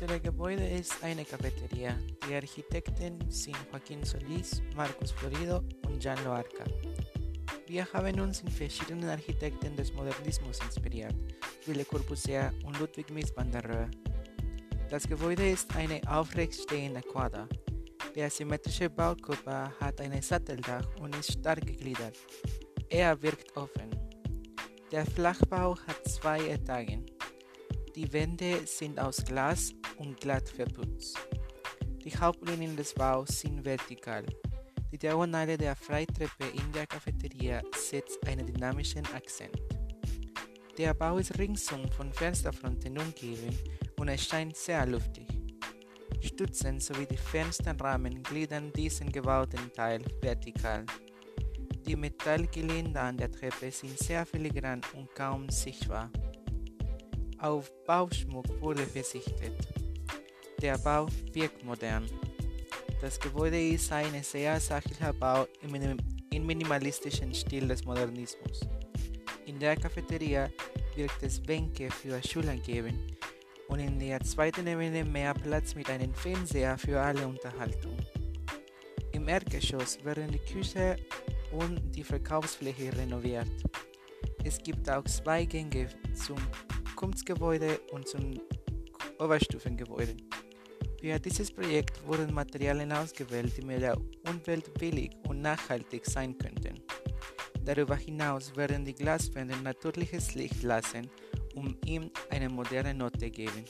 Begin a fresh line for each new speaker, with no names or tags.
Unser Gebäude ist eine Cafeteria. Die Architekten sind Joaquín Solís, Marcos Florido und Jan Loarca. Wir haben uns in verschiedenen Architekten des Modernismus inspiriert, wie Le Corbusier und Ludwig Mies van der Rohe. Das Gebäude ist eine aufrecht stehende Quader. Der symmetrische Baukörper hat ein Satteldach und ist stark gegliedert. Er wirkt offen. Der Flachbau hat zwei Etagen. Die Wände sind aus Glas und glatt verputzt. Die Hauptlinien des Baus sind vertikal. Die Diagonale der Freitreppe in der Cafeteria setzt einen dynamischen Akzent. Der Bau ist ringsum von Fensterfronten umgeben und erscheint sehr luftig. Stützen sowie die Fensterrahmen gliedern diesen gebauten Teil vertikal. Die Metallgeländer an der Treppe sind sehr filigran und kaum sichtbar. Auf Bauschmuck wurde verzichtet. Der Bau wirkt modern. Das Gebäude ist ein sehr sachlicher Bau im minimalistischen Stil des Modernismus. In der Cafeteria wirkt es Bänke für Schüler geben und in der zweiten Ebene mehr Platz mit einem Fernseher für alle Unterhaltung. Im Erdgeschoss werden die Küche und die Verkaufsfläche renoviert. Es gibt auch zwei Gänge zum Kunstgebäude und zum Oberstufengebäude. Für dieses Projekt wurden Materialien ausgewählt, die mit der Umwelt billig und nachhaltig sein könnten. Darüber hinaus werden die Glaswände natürliches Licht lassen, um ihm eine moderne Note geben.